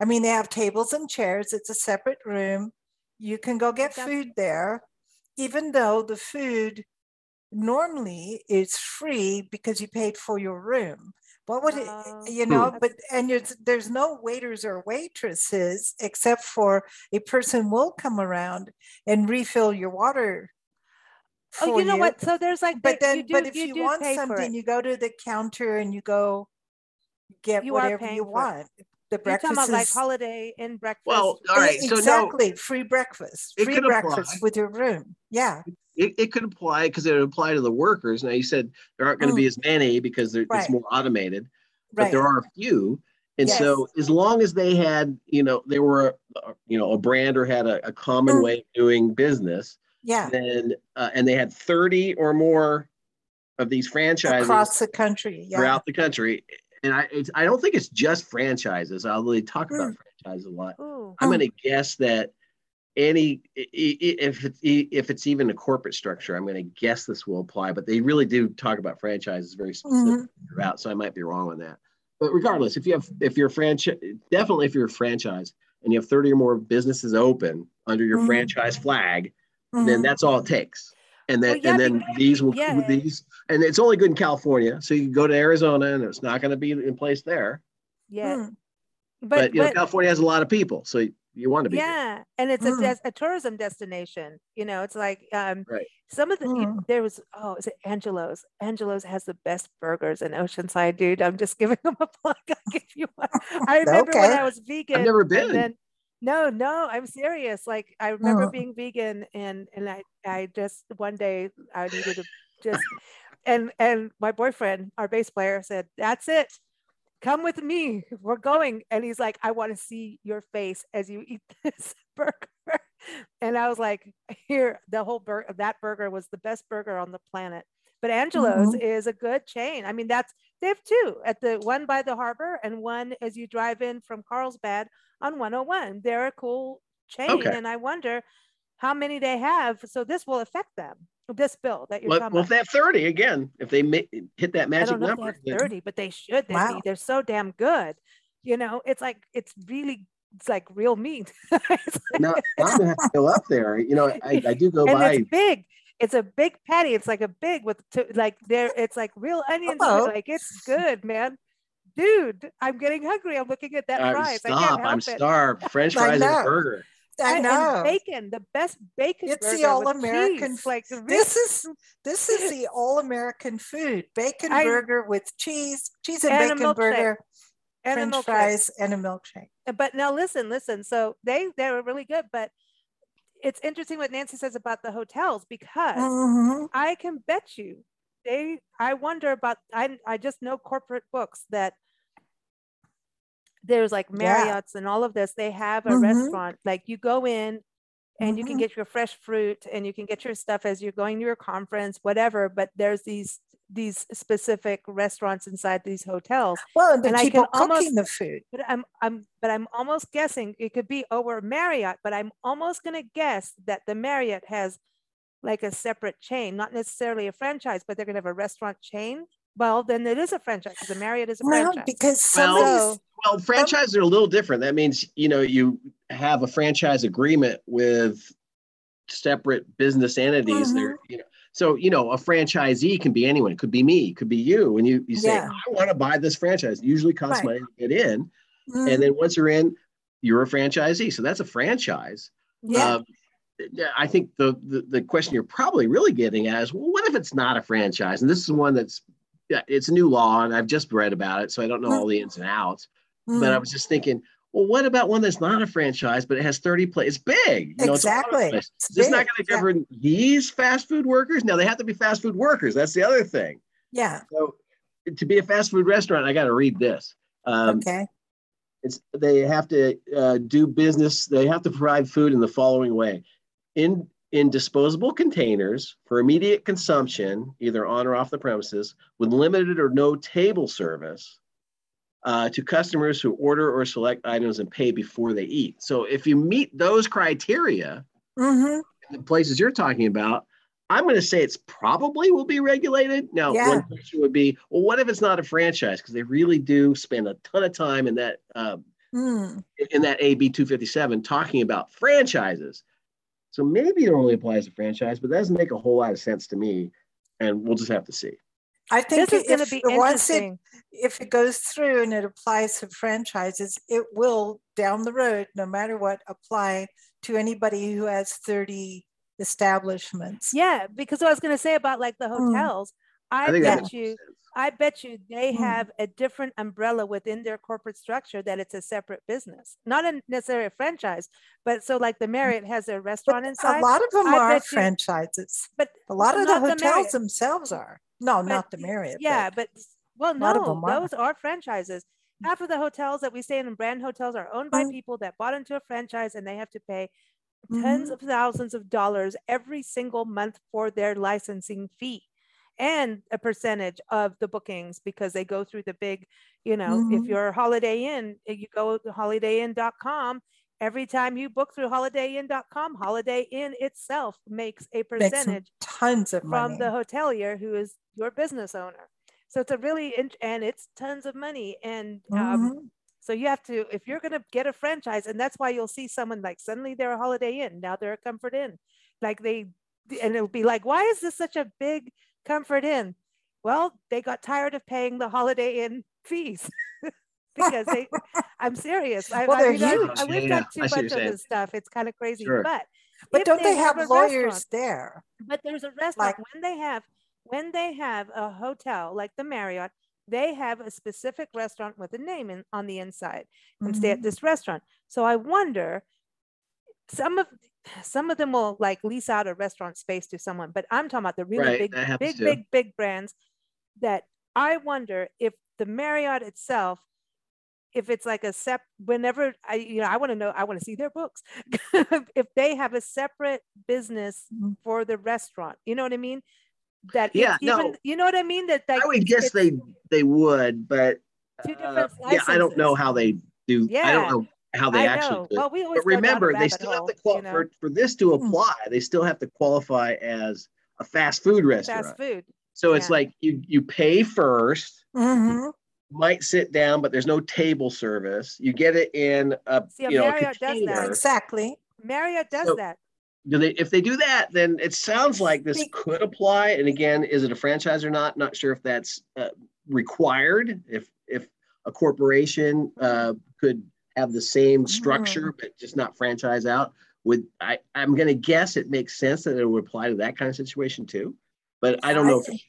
I mean, they have tables and chairs. It's a separate room. You can go get That's- food there, even though the food normally is free because you paid for your room. What would it, Oh, you hmm. know? But and there's there's no waiters or waitresses except for a person will come around and refill your water. Oh, you know what? So there's like, but they- then you do, but if you, you, want something you go to the counter and you go get You whatever you for it. Want the breakfast about like Holiday Inn breakfast. Well, all right. So no, exactly free breakfast free breakfast apply. with your room yeah it, it could apply because it would apply to the workers. Now you said there aren't going to be as many because Mm. Right. it's more automated, but right there are a few. And so as long as they had, you know, they were, you know, a brand or had a, a common Mm. way of doing business, yeah then uh, and they had 30 or more of these franchises across the country yeah throughout the country. And I, it's, I don't think it's just franchises. Although they talk about Mm. franchises a lot. Ooh. I'm Mm. going to guess that any i- i- if it's if it's even a corporate structure, I'm going to guess this will apply. But they really do talk about franchises very specifically Mhm. throughout, so I might be wrong on that. But regardless, if you have if you're a franchise, definitely if you're a franchise and you have 30 or more businesses open under your Mhm. franchise flag, then Mhm. that's all it takes. And then Well, yeah, and then because- these will yeah. these and it's only good in California. So you can go to Arizona and it's not going to be in place there. yeah, Mm. but, But, you know, California has a lot of people, so you, you want to be. there. yeah and it's a, Mm. des- a tourism destination you know it's like um Right. some of the you- Mm. there was oh is it angelo's angelo's has the best burgers in oceanside dude i'm just giving *laughs* them a plug i'll give you one i remember when i was vegan I've never and been. No no i'm serious like i remember Mm. being vegan and and i i just one day i needed to just and and my boyfriend our bass player said that's it. Come with me. We're going. And he's like i want to see your face as you eat *laughs* this burger. And i was like here the whole burger that burger was the best burger on the planet. But angelo's is a good chain. I mean that's they have two at the one by the harbor and one as you drive in from carlsbad on 101 they're a cool chain Okay. and i wonder how many they have so this will affect them this bill that you're Well, talking well, about if they have 30 again, if they ma- hit that I magic don't know number, if they have 30, but they should. They'd Wow. be, they're so damn good. You know, it's like, it's really, it's like real meat. *laughs* It's like- now, now I'm gonna have to go up there. You know, I, I do go and by. it's big. It's a big patty. It's like a big with, two, like, there, it's like real onions. and, Hello. Like, it's good, man. Dude, I'm getting hungry. I'm looking at that I'm fries. I can't stop. help I'm it. starved. *laughs* French fries and a burger. i know And bacon, the best bacon. it's the burger with all-american cheese, Like, the this is this is the all-american food bacon I- burger with cheese cheese and, And bacon burger and a french fries and a milkshake but now listen listen so they they were really good but it's interesting what nancy says about the hotels because Mhm. i can bet you they i wonder about i i just know corporate books that there's like Yeah. Marriott's and all of this. They have a Mhm. restaurant. Like you go in and you can Mhm. get your fresh fruit and you can get your stuff as you're going to your conference, whatever. But there's these these specific restaurants inside these hotels. Well, the and I people can cooking almost- the food. But I'm I'm but I'm almost guessing it could be over Marriott, but I'm almost gonna guess that the Marriott has like a separate chain, not necessarily a franchise, but they're gonna have a restaurant chain. Well, then it is a franchise because the Marriott is a Well, franchise. because some Well, of So- Well, franchises are a little different. That means, you know, you have a franchise agreement with separate business entities. There, mm-hmm. you know, so you know, a franchisee can be anyone. It could be me. It could be you. And you you say, Yeah. I want to buy this franchise. It usually costs Right. money to get in, Mm, and then once you're in, you're a franchisee. So that's a franchise. yeah, Um, I think the, the the question you're probably really getting at is, well, what if it's not a franchise? And this is one that's yeah, it's a new law, and I've just read about it, so I don't know all the ins and outs. But I mm, was just thinking, well, what about one that's not a franchise, but it has 30 places? It's big. You know, it's a lot of Exactly. It's Is this not going to yeah. these fast food workers? Now they have to be fast food workers. That's the other thing. yeah. So to be a fast food restaurant, I got to read this. Um, okay. it's they have to uh, do business they have to provide food in the following way in in disposable containers for immediate consumption either on or off the premises with limited or no table service uh, to customers who order or select items and pay before they eat so if you meet those criteria hmm the places you're talking about i'm going to say it's probably will be regulated now Yeah. one question would be well what if it's not a franchise because they really do spend a ton of time in that um, Mm. in that AB 257 talking about franchises. So maybe it only applies to franchise, but that doesn't make a whole lot of sense to me. And we'll just have to see. I think This is gonna if- be once it interesting. if it goes through and it applies to franchises, it will down the road, no matter what, apply to anybody who has 30 establishments. Yeah, because what I was gonna say about like the Mm. hotels, I, I bet you sense. I bet you they Mm. have a different umbrella within their corporate structure that it's a separate business, not a necessarily a franchise, but so like the Marriott has their But restaurant inside. a lot of them I are bet you- franchises. but A lot of the not the hotels themselves are. No, But not the Marriott. Yeah, but but well, no, are. those are franchises. Half of the hotels that we stay in, in brand hotels, are owned by Mm. people that bought into a franchise, and they have to pay Mm-hmm. tens of thousands of dollars every single month for their licensing fee, and a percentage of the bookings because they go through the big, you know, if Mhm. you're a Holiday Inn, uh, you go to HolidayInn.com. Every time you book through HolidayInn.com, Holiday Inn itself makes a percentage them tons of from money. the hotelier who is your business owner. So it's a really and it's tons of money. And um, Mhm. so you have to if you're going to get a franchise, and that's why you'll see someone like suddenly they're a Holiday Inn, now they're a Comfort Inn, like they and it'll be like, why is this such a big Comfort Inn? Well, they got tired of paying the Holiday Inn fees. *laughs* because they, *laughs* I'm serious. I, Well, I they're mean, huge. I, we've Yeah, done too see much of this stuff. It's kind of crazy, Sure. but But don't they have a lawyers there? but there's a restaurant Like- when they have when they have a hotel like the Marriott, they have a specific restaurant with a name in, on the inside and stay Mhm. at this restaurant. So I wonder some of some of them will like lease out a restaurant space to someone, but I'm talking about the really Right, big, big, too. big, big brands that I wonder if the Marriott itself, if it's like a sep whenever I you know I want to know I want to see their books *laughs* if they have a separate business Mhm. for the restaurant you know what I mean that it's Yeah, no. you know what I mean that like I would guess it's they they would, but two uh, yeah, I don't know how they do. I Yeah, don't know how they I actually know do. well we always But go down a remember, they rabbit still have to qual- you know, for, for this to Hmm. apply. They still have to qualify as a fast food restaurant. fast food So it's like you you pay first, Mhm. might sit down, but there's no table service. You get it in a See, you know a Marriott does that. container. Exactly. Marriott does So- that Do they? If they do that, then it sounds like this could apply. And again, is it a franchise or not? Not sure if that's uh, required. If if a corporation uh, could have the same structure but just not franchise out, would I? I'm going to guess it makes sense that it would apply to that kind of situation too. But I don't know. If,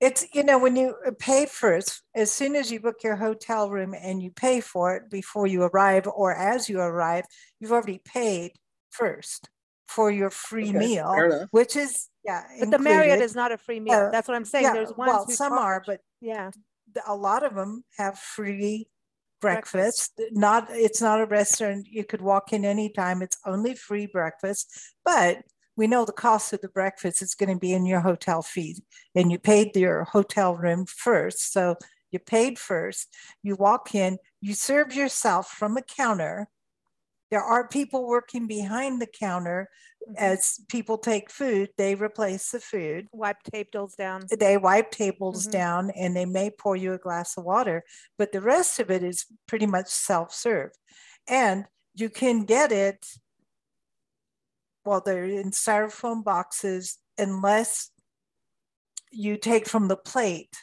It's, you know, when you uh, pay first, as soon as you book your hotel room and you pay for it before you arrive or as you arrive, you've already paid first for your free Okay, meal, which is, yeah. but the Marriott is not a free meal Uh, that's what I'm saying Yeah, there's ones well, who some are, but yeah a lot of them have free breakfast. Not it's not a restaurant. You could walk in anytime. It's only free breakfast, but we know the cost of the breakfast is going to be in your hotel fee, and you paid your hotel room first. So you paid first. You walk in. You serve yourself from a counter. There are people working behind the counter as people take food, they replace the food. Wipe tables down. They wipe tables Mhm. down and they may pour you a glass of water, but the rest of it is pretty much self serve. And you can get it, well, they're in styrofoam boxes unless you take from the plate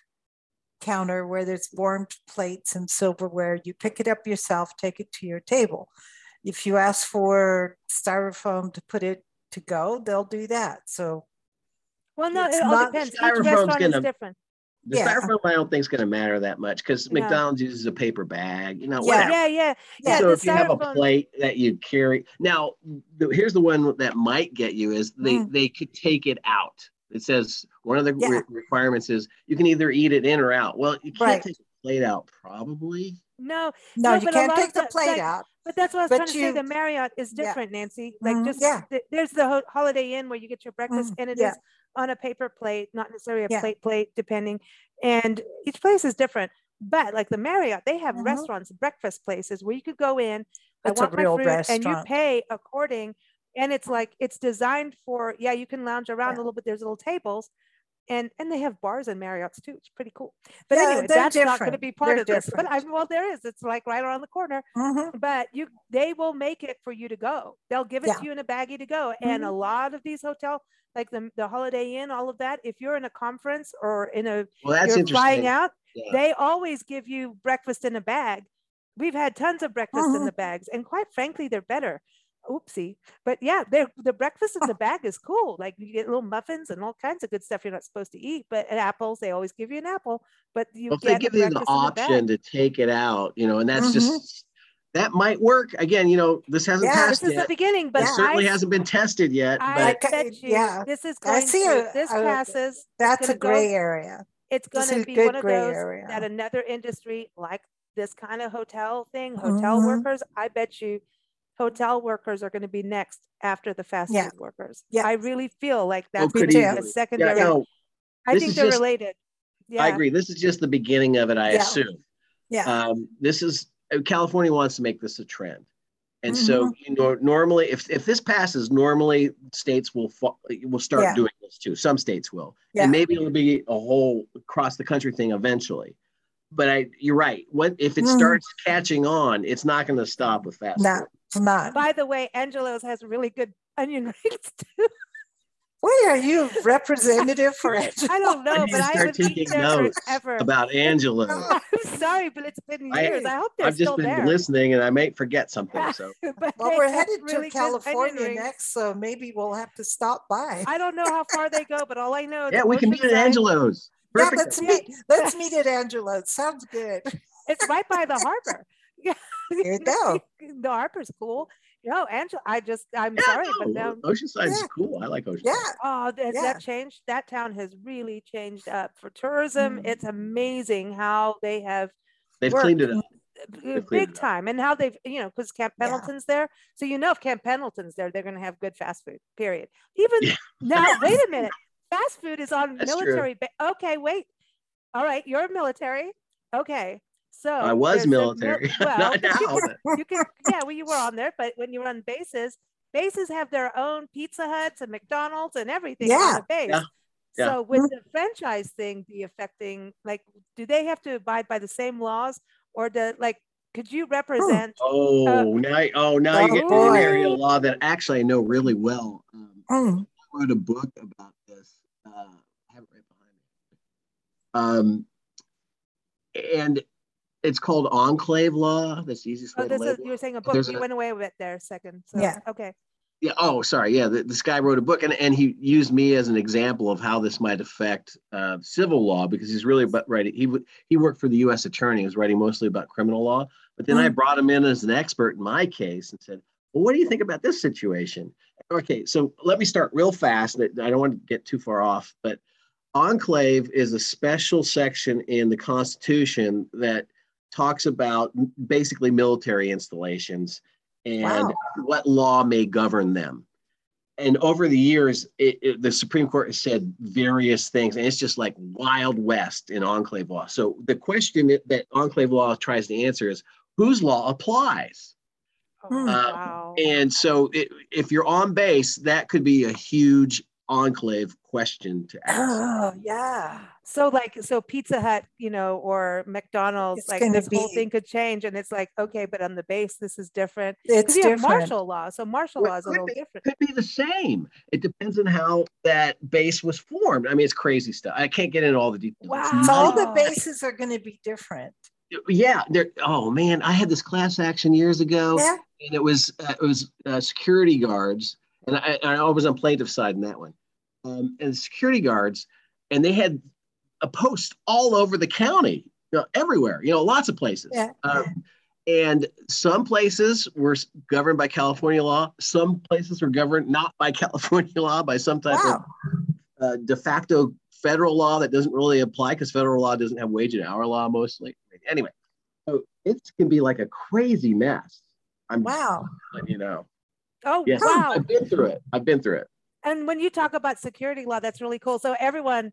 counter where there's warmed plates and silverware. You pick it up yourself, take it to your table. If you ask for styrofoam to put it to go, they'll do that. So Well, no, it all not- depends. Each Styrofoam's restaurant gonna- different. The Yeah. styrofoam I don't think is going to matter that much because No. McDonald's uses a paper bag. You know, Yeah. whatever. Yeah, yeah, yeah. so the if you have a plate that you carry now the, here's the one that might get you is they Mm. they could take it out it says one of the Yeah. re- requirements is you can either eat it in or out well you can't Right. take a plate out probably No, no, No, you can't take the plate like- out. but that's what I was trying to say. The Marriott is Yeah. different, Nancy. Like Mhm. just Yeah. th- there's the ho- Holiday Inn where you get your breakfast, Mhm. and it is Yeah. on a paper plate, not necessarily a Yeah. plate plate, depending. And each place is different. But like the Marriott, they have Mhm. restaurants, breakfast places where you could go in. It's I a want real my fruit, and you pay according. And it's like it's designed for yeah, you can lounge around Yeah. a little bit. There's little tables. And, and they have bars in Marriott's too. It's pretty cool. But Yeah, anyway, they're that's not going to be part They're of this. But I well, there is. It's like right around the corner Mhm. but you they will make it for you to go they'll give it Yeah. to you in a baggie to go and a lot of these hotel like the, the holiday inn all of that if you're in a conference or in a well that's you're interesting flying out Yeah. they always give you breakfast in a bag we've had tons of breakfast in Mhm. the bags and quite frankly they're better oopsie but yeah they're the breakfast in the *laughs* bag is cool like you get little muffins and all kinds of good stuff you're not supposed to eat but and apples they always give you an apple but you well, if get they a give you the breakfast in the option to take it out you know and that's Mhm. just that might work again you know this hasn't Yeah, this passed is the beginning but it certainly I hasn't been tested yet I but Like, bet you yeah. this is I see to, a- this a- passes. That's a gonna go- gray area. It's going to be good one of gray those area. that another industry like this kind of hotel thing, hotel Mhm. workers, I bet you hotel workers are going to be next after the fast Yeah. food workers. Yeah. I really feel like oh, that's could gonna a easily. yeah, secondary. no, I think they're just- related. Yeah. i agree this is just the beginning of it i Yeah. assume Yeah. um, this is uh, California wants to make this a trend, and so you know normally if if this passes, normally states will fo- will start Yeah. doing this too. Some states will, Yeah. and maybe it'll be a whole across the country thing eventually. But I, you're right. What if it Mhm. starts catching on? It's not going to stop with fast No, food. It's not. By the way, Angelo's has really good onion *laughs* rings too. Why are you representative for it? *laughs* I don't know, I but I haven't eaten taking there notes forever. about *laughs* Angelo. I'm sorry, but it's been years. I, hope they're I've just been there. listening, and I may forget something. So But Well, we're headed really to California next, so maybe we'll have to stop by. I don't know how far they go, but all I know is yeah, we can meet at Oceanside- Angelo's. Yeah, Perfect. let's meet. Let's meet at Angelo's. Sounds good. It's right by the harbor. Yeah. There you go. *laughs* the Harper's cool. No, Angela, I just, I'm Yeah, sorry, but no, now, Oceanside's Yeah. cool. I like Oceanside. Yeah. oh, has Yeah. that changed? That town has really changed up for tourism. Mm. It's amazing how they have They've worked cleaned it up. big time and how they've, you know, because Camp Yeah. Pendleton's there. So, you know, if Camp Pendleton's there, they're going to have good fast food, period. Even Yeah. *laughs* now, *laughs* wait a minute. Fast food is on That's military. Ba- okay, wait. All right, you're military. Okay. So I was there's a mil- military. *laughs* well, Not but you now. can- you can yeah well you were on there but when you were on bases bases have their own pizza huts and mcdonald's and everything on Yeah. the base Yeah. Yeah. so would the franchise thing be affecting like do they have to abide by the same laws or do like could you represent Oh, now, oh, now you get Oh, getting to an area of law that actually I know really well. Um, Mm. I wrote a book about this. Uh, I have it right behind me. Um, and it's called enclave law. That's the easiest oh way to this is you were saying a book There's you a- went away a bit there a second so Yeah. okay Yeah. Oh, sorry. Yeah. th- This guy wrote a book and, and he used me as an example of how this might affect uh, civil law because he's really about writing. He, w- he worked for the U.S. attorney, he was writing mostly about criminal law. But then I brought him in as an expert in my case and said, well, what do you think about this situation? Okay. So let me start real fast. I I don't want to get too far off, but enclave is a special section in the Constitution that talks about basically military installations and Wow. what law may govern them. And over the years, it, it- the Supreme Court has said various things, and it's just like Wild West in enclave law. So the question that, that enclave law tries to answer is whose law applies? Oh, Hmm. Uh, wow. And so it, if you're on base, that could be a huge enclave question to ask. Oh, yeah. So like so Pizza Hut, you know, or McDonald's, It's like gonna this whole thing could change, and it's like okay, but on the base, this is different. It's Because you have different. martial law, so martial Well, law is a little be- different. could be the same. It depends on how that base was formed. I mean, it's crazy stuff. I can't get into all the details. Wow. So all the bases are going to be different. yeah there oh man i had this class action years ago Yeah. and it was uh, it was uh, security guards and I, I was on plaintiff side in that one um, and security guards and they had a post all over the county you know everywhere you know lots of places Yeah. Uh, and some places were governed by california law some places were governed not by *laughs* california law by some type Wow. of uh, de facto federal law that doesn't really apply because federal law doesn't have wage and hour law mostly. Anyway, so it can be like a crazy mess. I'm Wow. letting you know. Oh Yes, wow! I've been through it. I've been through it. And when you talk about security law, that's really cool. So everyone,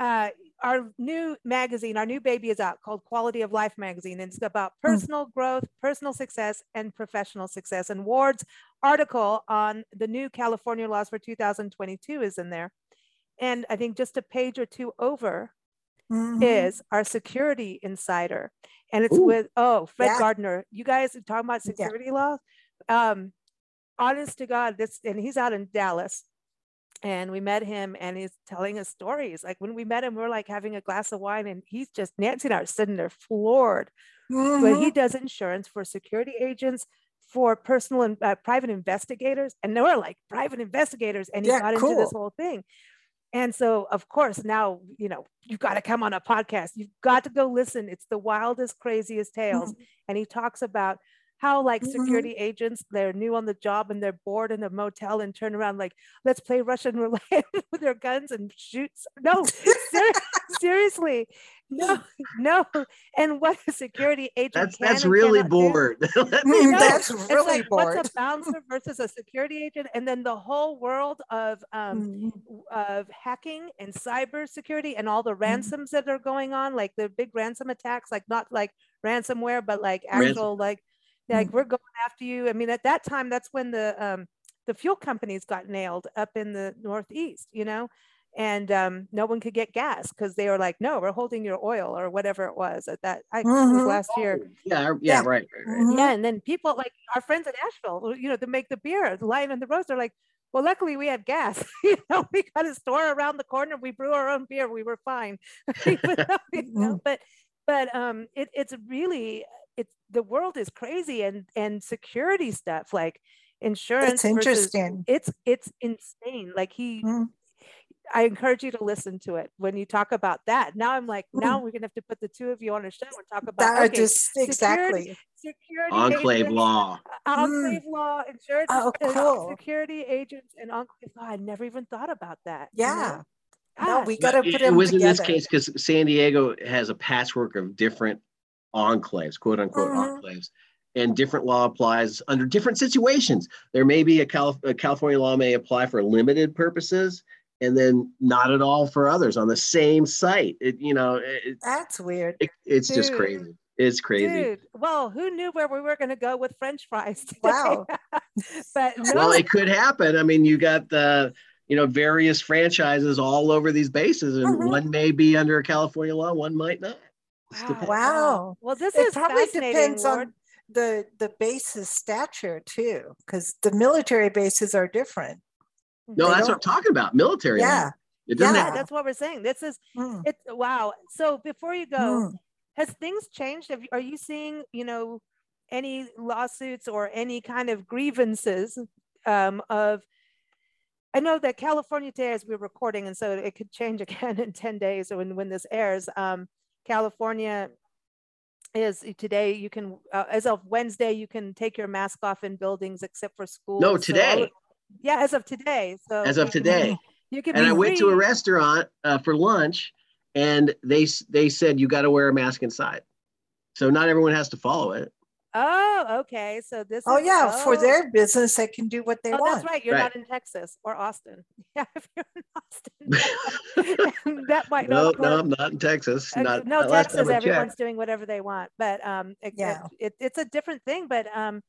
uh, our new magazine, our new baby is out called Quality of Life magazine. And it's about Hmm. personal growth, personal success, and professional success. And Ward's article on the new California laws for 2022 is in there. And I think just a page or two over Mhm. is our security insider. And it's Ooh. with, oh, Fred Yeah. Gardner. You guys are talking about Yeah. security law? Um, honest to God, this, and he's out in Dallas. And we met him and he's telling us stories. Like when we met him, we are like having a glass of wine and he's just, Nancy and I are sitting there floored. But he Mhm. does insurance for security agents, for personal and uh, private investigators. And they were like private investigators. And he Yeah, got into this whole thing. And so, of course, now, you know, you've got to come on a podcast. You've got to go listen. It's the wildest, craziest tales. And he talks about how, like, Mhm. security agents, they're new on the job and they're bored in a motel and turn around, like, let's play Russian roulette *laughs* with their guns and shoot. s- No, ser- seriously. No, *laughs* no. And what a security agent That's that's really bored. *laughs* Let me know. That's It's really like, bored. What's a bouncer versus a security agent? And then the whole world of um, Mhm. of hacking and cyber security and all the Mm. ransoms that are going on, like the big ransom attacks, like not like ransomware, but like Ransom- actual like like we're going after you. I mean, at that time, that's when the um, the fuel companies got nailed up in the Northeast, you know, and um, no one could get gas because they were like, no, we're holding your oil or whatever it was at that. I think it was Mhm. last year. yeah, yeah, Yeah. right, right, right. Mhm. Yeah, and then people like our friends in Asheville, you know, to make the beer, the lying on the roads, they're like, well, luckily we have gas. *laughs* you know, we got a store around the corner. We brew our own beer. We were fine. *laughs* You know, but but um, it, it's really it's the world is crazy and and security stuff like insurance. It's versus- interesting. it's it's insane. Like he. Mm. I encourage you to listen to it when you talk about that. Now I'm like, Mm. now we're gonna have to put the two of you on a show and talk about That okay, just exactly. security Enclave agents, law. uh, enclave law, insurance, Oh, uh, cool. security agents, and enclave law. I never even thought about that. you Yeah. know? No, we got to But put it, them it was in this case because San Diego has a patchwork of different enclaves, quote unquote Mhm. enclaves, and different law applies under different situations. There may be a, Calif- a California law may apply for limited purposes, and then not at all for others on the same site. It you know it, That's weird. it, it's just crazy. It's crazy. Dude, well, who knew where we were going to go with French fries? *laughs* Today? Wow. *laughs* but no, Well, it could happen. I mean, you got the you know various franchises all over these bases, and Mhm. one may be under a California law, one might not. Just wow. Wow. Well, this It is probably depends Ward. on the the base's stature too, because the military bases are different. No, They that's don't- what I'm talking about. Military. law. Yeah. It doesn't yeah, have that's what we're saying. This is Mm, it's wow. So before you go, mm. has things changed? Have, are you seeing, you know, any lawsuits or any kind of grievances um, of? I know that California today, as we're recording, and so it could change *laughs* again in ten days or when when this airs. Um, California is today. You can, uh, as of Wednesday, you can take your mask off in buildings except for schools. No, today. of- yeah, as of today. So as of today. *laughs* you can. And I went to a restaurant uh, for lunch, and they they said you got to wear a mask inside. So not everyone has to follow it. Oh, okay. So this. Oh is- yeah, for oh. their business, they can do what they Oh, want. that's right. You're Right. not in Texas or Austin. *laughs* Yeah, if you're in *laughs* Austin, *laughs* that might No, not no, work. I'm not in Texas. Uh, Not, no, not last Texas, everyone's checked. doing whatever they want, but um, it, Yeah. it, it's a different thing. But um,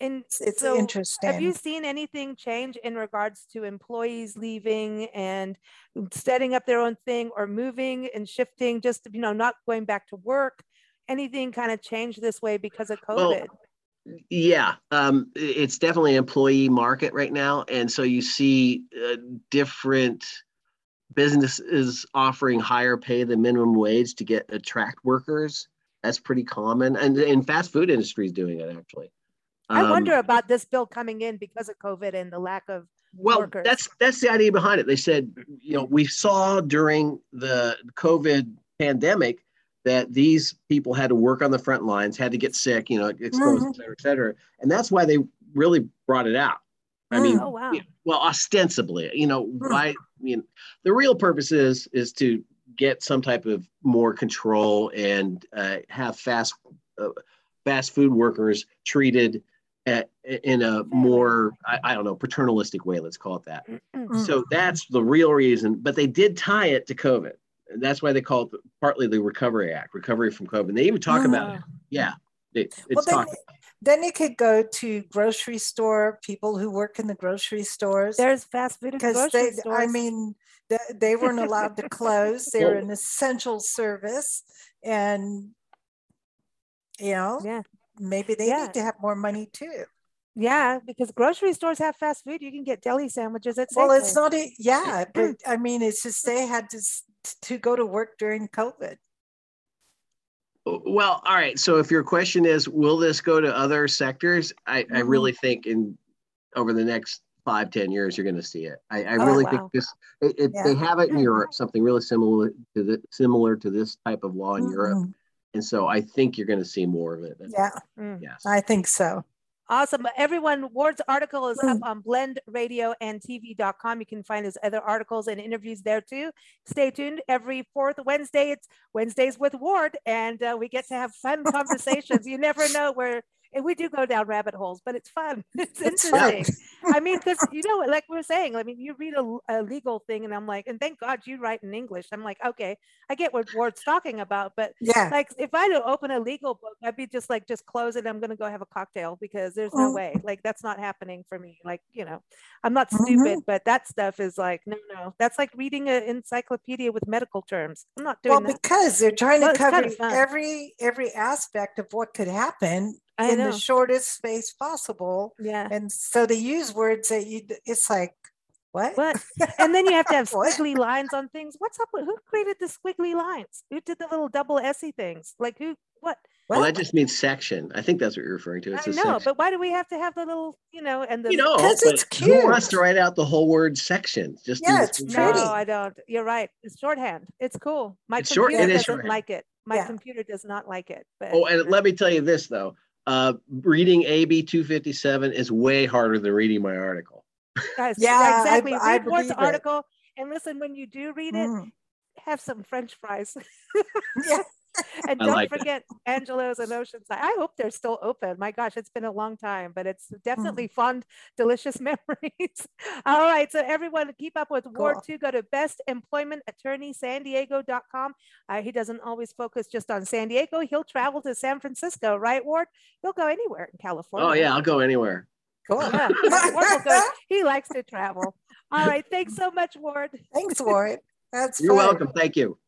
in It's, it's so interesting. have you seen anything change in regards to employees leaving and setting up their own thing or moving and shifting? Just you know, not going back to work. Anything kind of changed this way because of Well, COVID? Yeah, um, it's definitely an employee market right now, and so you see uh, different businesses offering higher pay than minimum wage to get attract workers. That's pretty common, and and fast food industry is doing it actually. I Um, wonder about this bill coming in because of COVID and the lack of Well, workers. that's that's the idea behind it. They said, you know, we saw during the COVID pandemic that these people had to work on the front lines, had to get sick, you know, exposed, et cetera, et cetera. And that's why they really brought it out. I mean, oh wow. yeah, well, ostensibly, you know, why? I mean, the real purpose is is to get some type of more control and uh, have fast uh, fast food workers treated at, in a more I, I don't know paternalistic way. Let's call it that. Mm. So that's the real reason. But they did tie it to COVID. And that's why they call it partly the Recovery Act, recovery from COVID. They even talk about it. Ah. Yeah, it, well, it's then, talk. then you could go to grocery store people who work in the grocery stores There's fast food because they, stores. I mean, they, they weren't allowed to *laughs* close. They're Well- an essential service, and you know, yeah, maybe they Yeah. need to have more money too. Yeah, because grocery stores have fast food. You can get deli sandwiches at Well, it's not a yeah, *clears throat* but I mean, it's just they had to to go to work during COVID. Well, all right. So if your question is, will this go to other sectors? I, I Mhm. really think in over the next five, ten years, you're going to see it. I, I Oh, really wow. think this, it, it, they have it in Hmm. Europe, something really similar to the, similar to this type of law in Europe. Mhm. And so I think you're going to see more of it. Yeah, Mm. Yes. I think so. Awesome. Everyone, Ward's article is up on blendradioandtv.com. You can find his other articles and interviews there too. Stay tuned. Every fourth Wednesday, it's Wednesdays with Ward, and uh, we get to have fun *laughs* conversations. you never know where, and we do go down rabbit holes, but it's fun. *laughs* It's It's fun. interesting. I mean, because *laughs* you know, like we are saying, I mean, you read a, a legal thing, and I'm like, and thank God you write in English. I'm like, okay, I get what Ward's talking about, but Yeah, like if I don't open a legal book, I'd be just like, just close it. I'm gonna go have a cocktail because there's no Mm. way. Like that's not happening for me. Like you know, I'm not Mhm. stupid, but that stuff is like no, no. That's like reading an encyclopedia with medical terms. I'm not doing well, that. because they're trying Well, to it's kinda cover every every aspect of what could happen I in know. the shortest space possible, Yeah. and so they use words that you. It's like what? What? *laughs* And then you have to have squiggly lines on things. What's up with who created the squiggly lines? Who did the little double essy things? Like who? What? Well, What? that just means section. I think that's what you're referring to. It's I a know, section. but why do we have to have the little, you know, and the you know, 'Cause but it's who wants to write out the whole word section? Just do Yeah, it's pretty. No. I don't. You're right. It's shorthand. It's cool. My It's short- computer doesn't shorthand. like it. My Yeah. computer does not like it. But Oh, and let me tell you this though. Uh, reading AB 257 is way harder than reading my article. guys, Yeah, exactly. I read Ward's believe it. article and listen when you do read it, Mm. have some French fries. *laughs* Yeah. *laughs* and don't like that. forget Angelo's and Oceanside. I hope they're still open. My gosh, it's been a long time, but it's Mm. definitely fond, *laughs* delicious memories. *laughs* All right. So everyone keep up with Ward Cool. 2. Go to bestemploymentattorneysandiego.com. Uh, he doesn't always focus just on San Diego. He'll travel to San Francisco, right, Ward? He'll go anywhere in California. Oh yeah, I'll go anywhere. Cool. Yeah, Ward will go. He likes to travel. All right. Thanks so much, Ward. Thanks, Ward. That's You're fun. welcome. Thank you.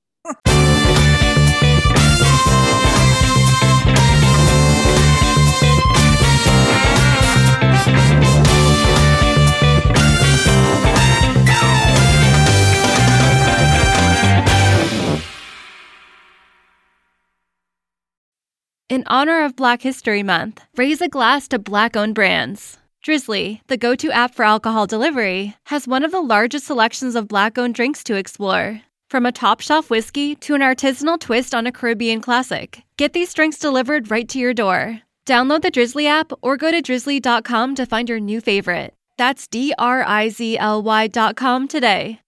In honor of Black History Month, raise a glass to Black owned brands. Drizzly, the go to app for alcohol delivery, has one of the largest selections of Black owned drinks to explore. From a top shelf whiskey to an artisanal twist on a Caribbean classic, get these drinks delivered right to your door. Download the Drizzly app or go to drizzly.com to find your new favorite. That's D R I Z L Y.com today.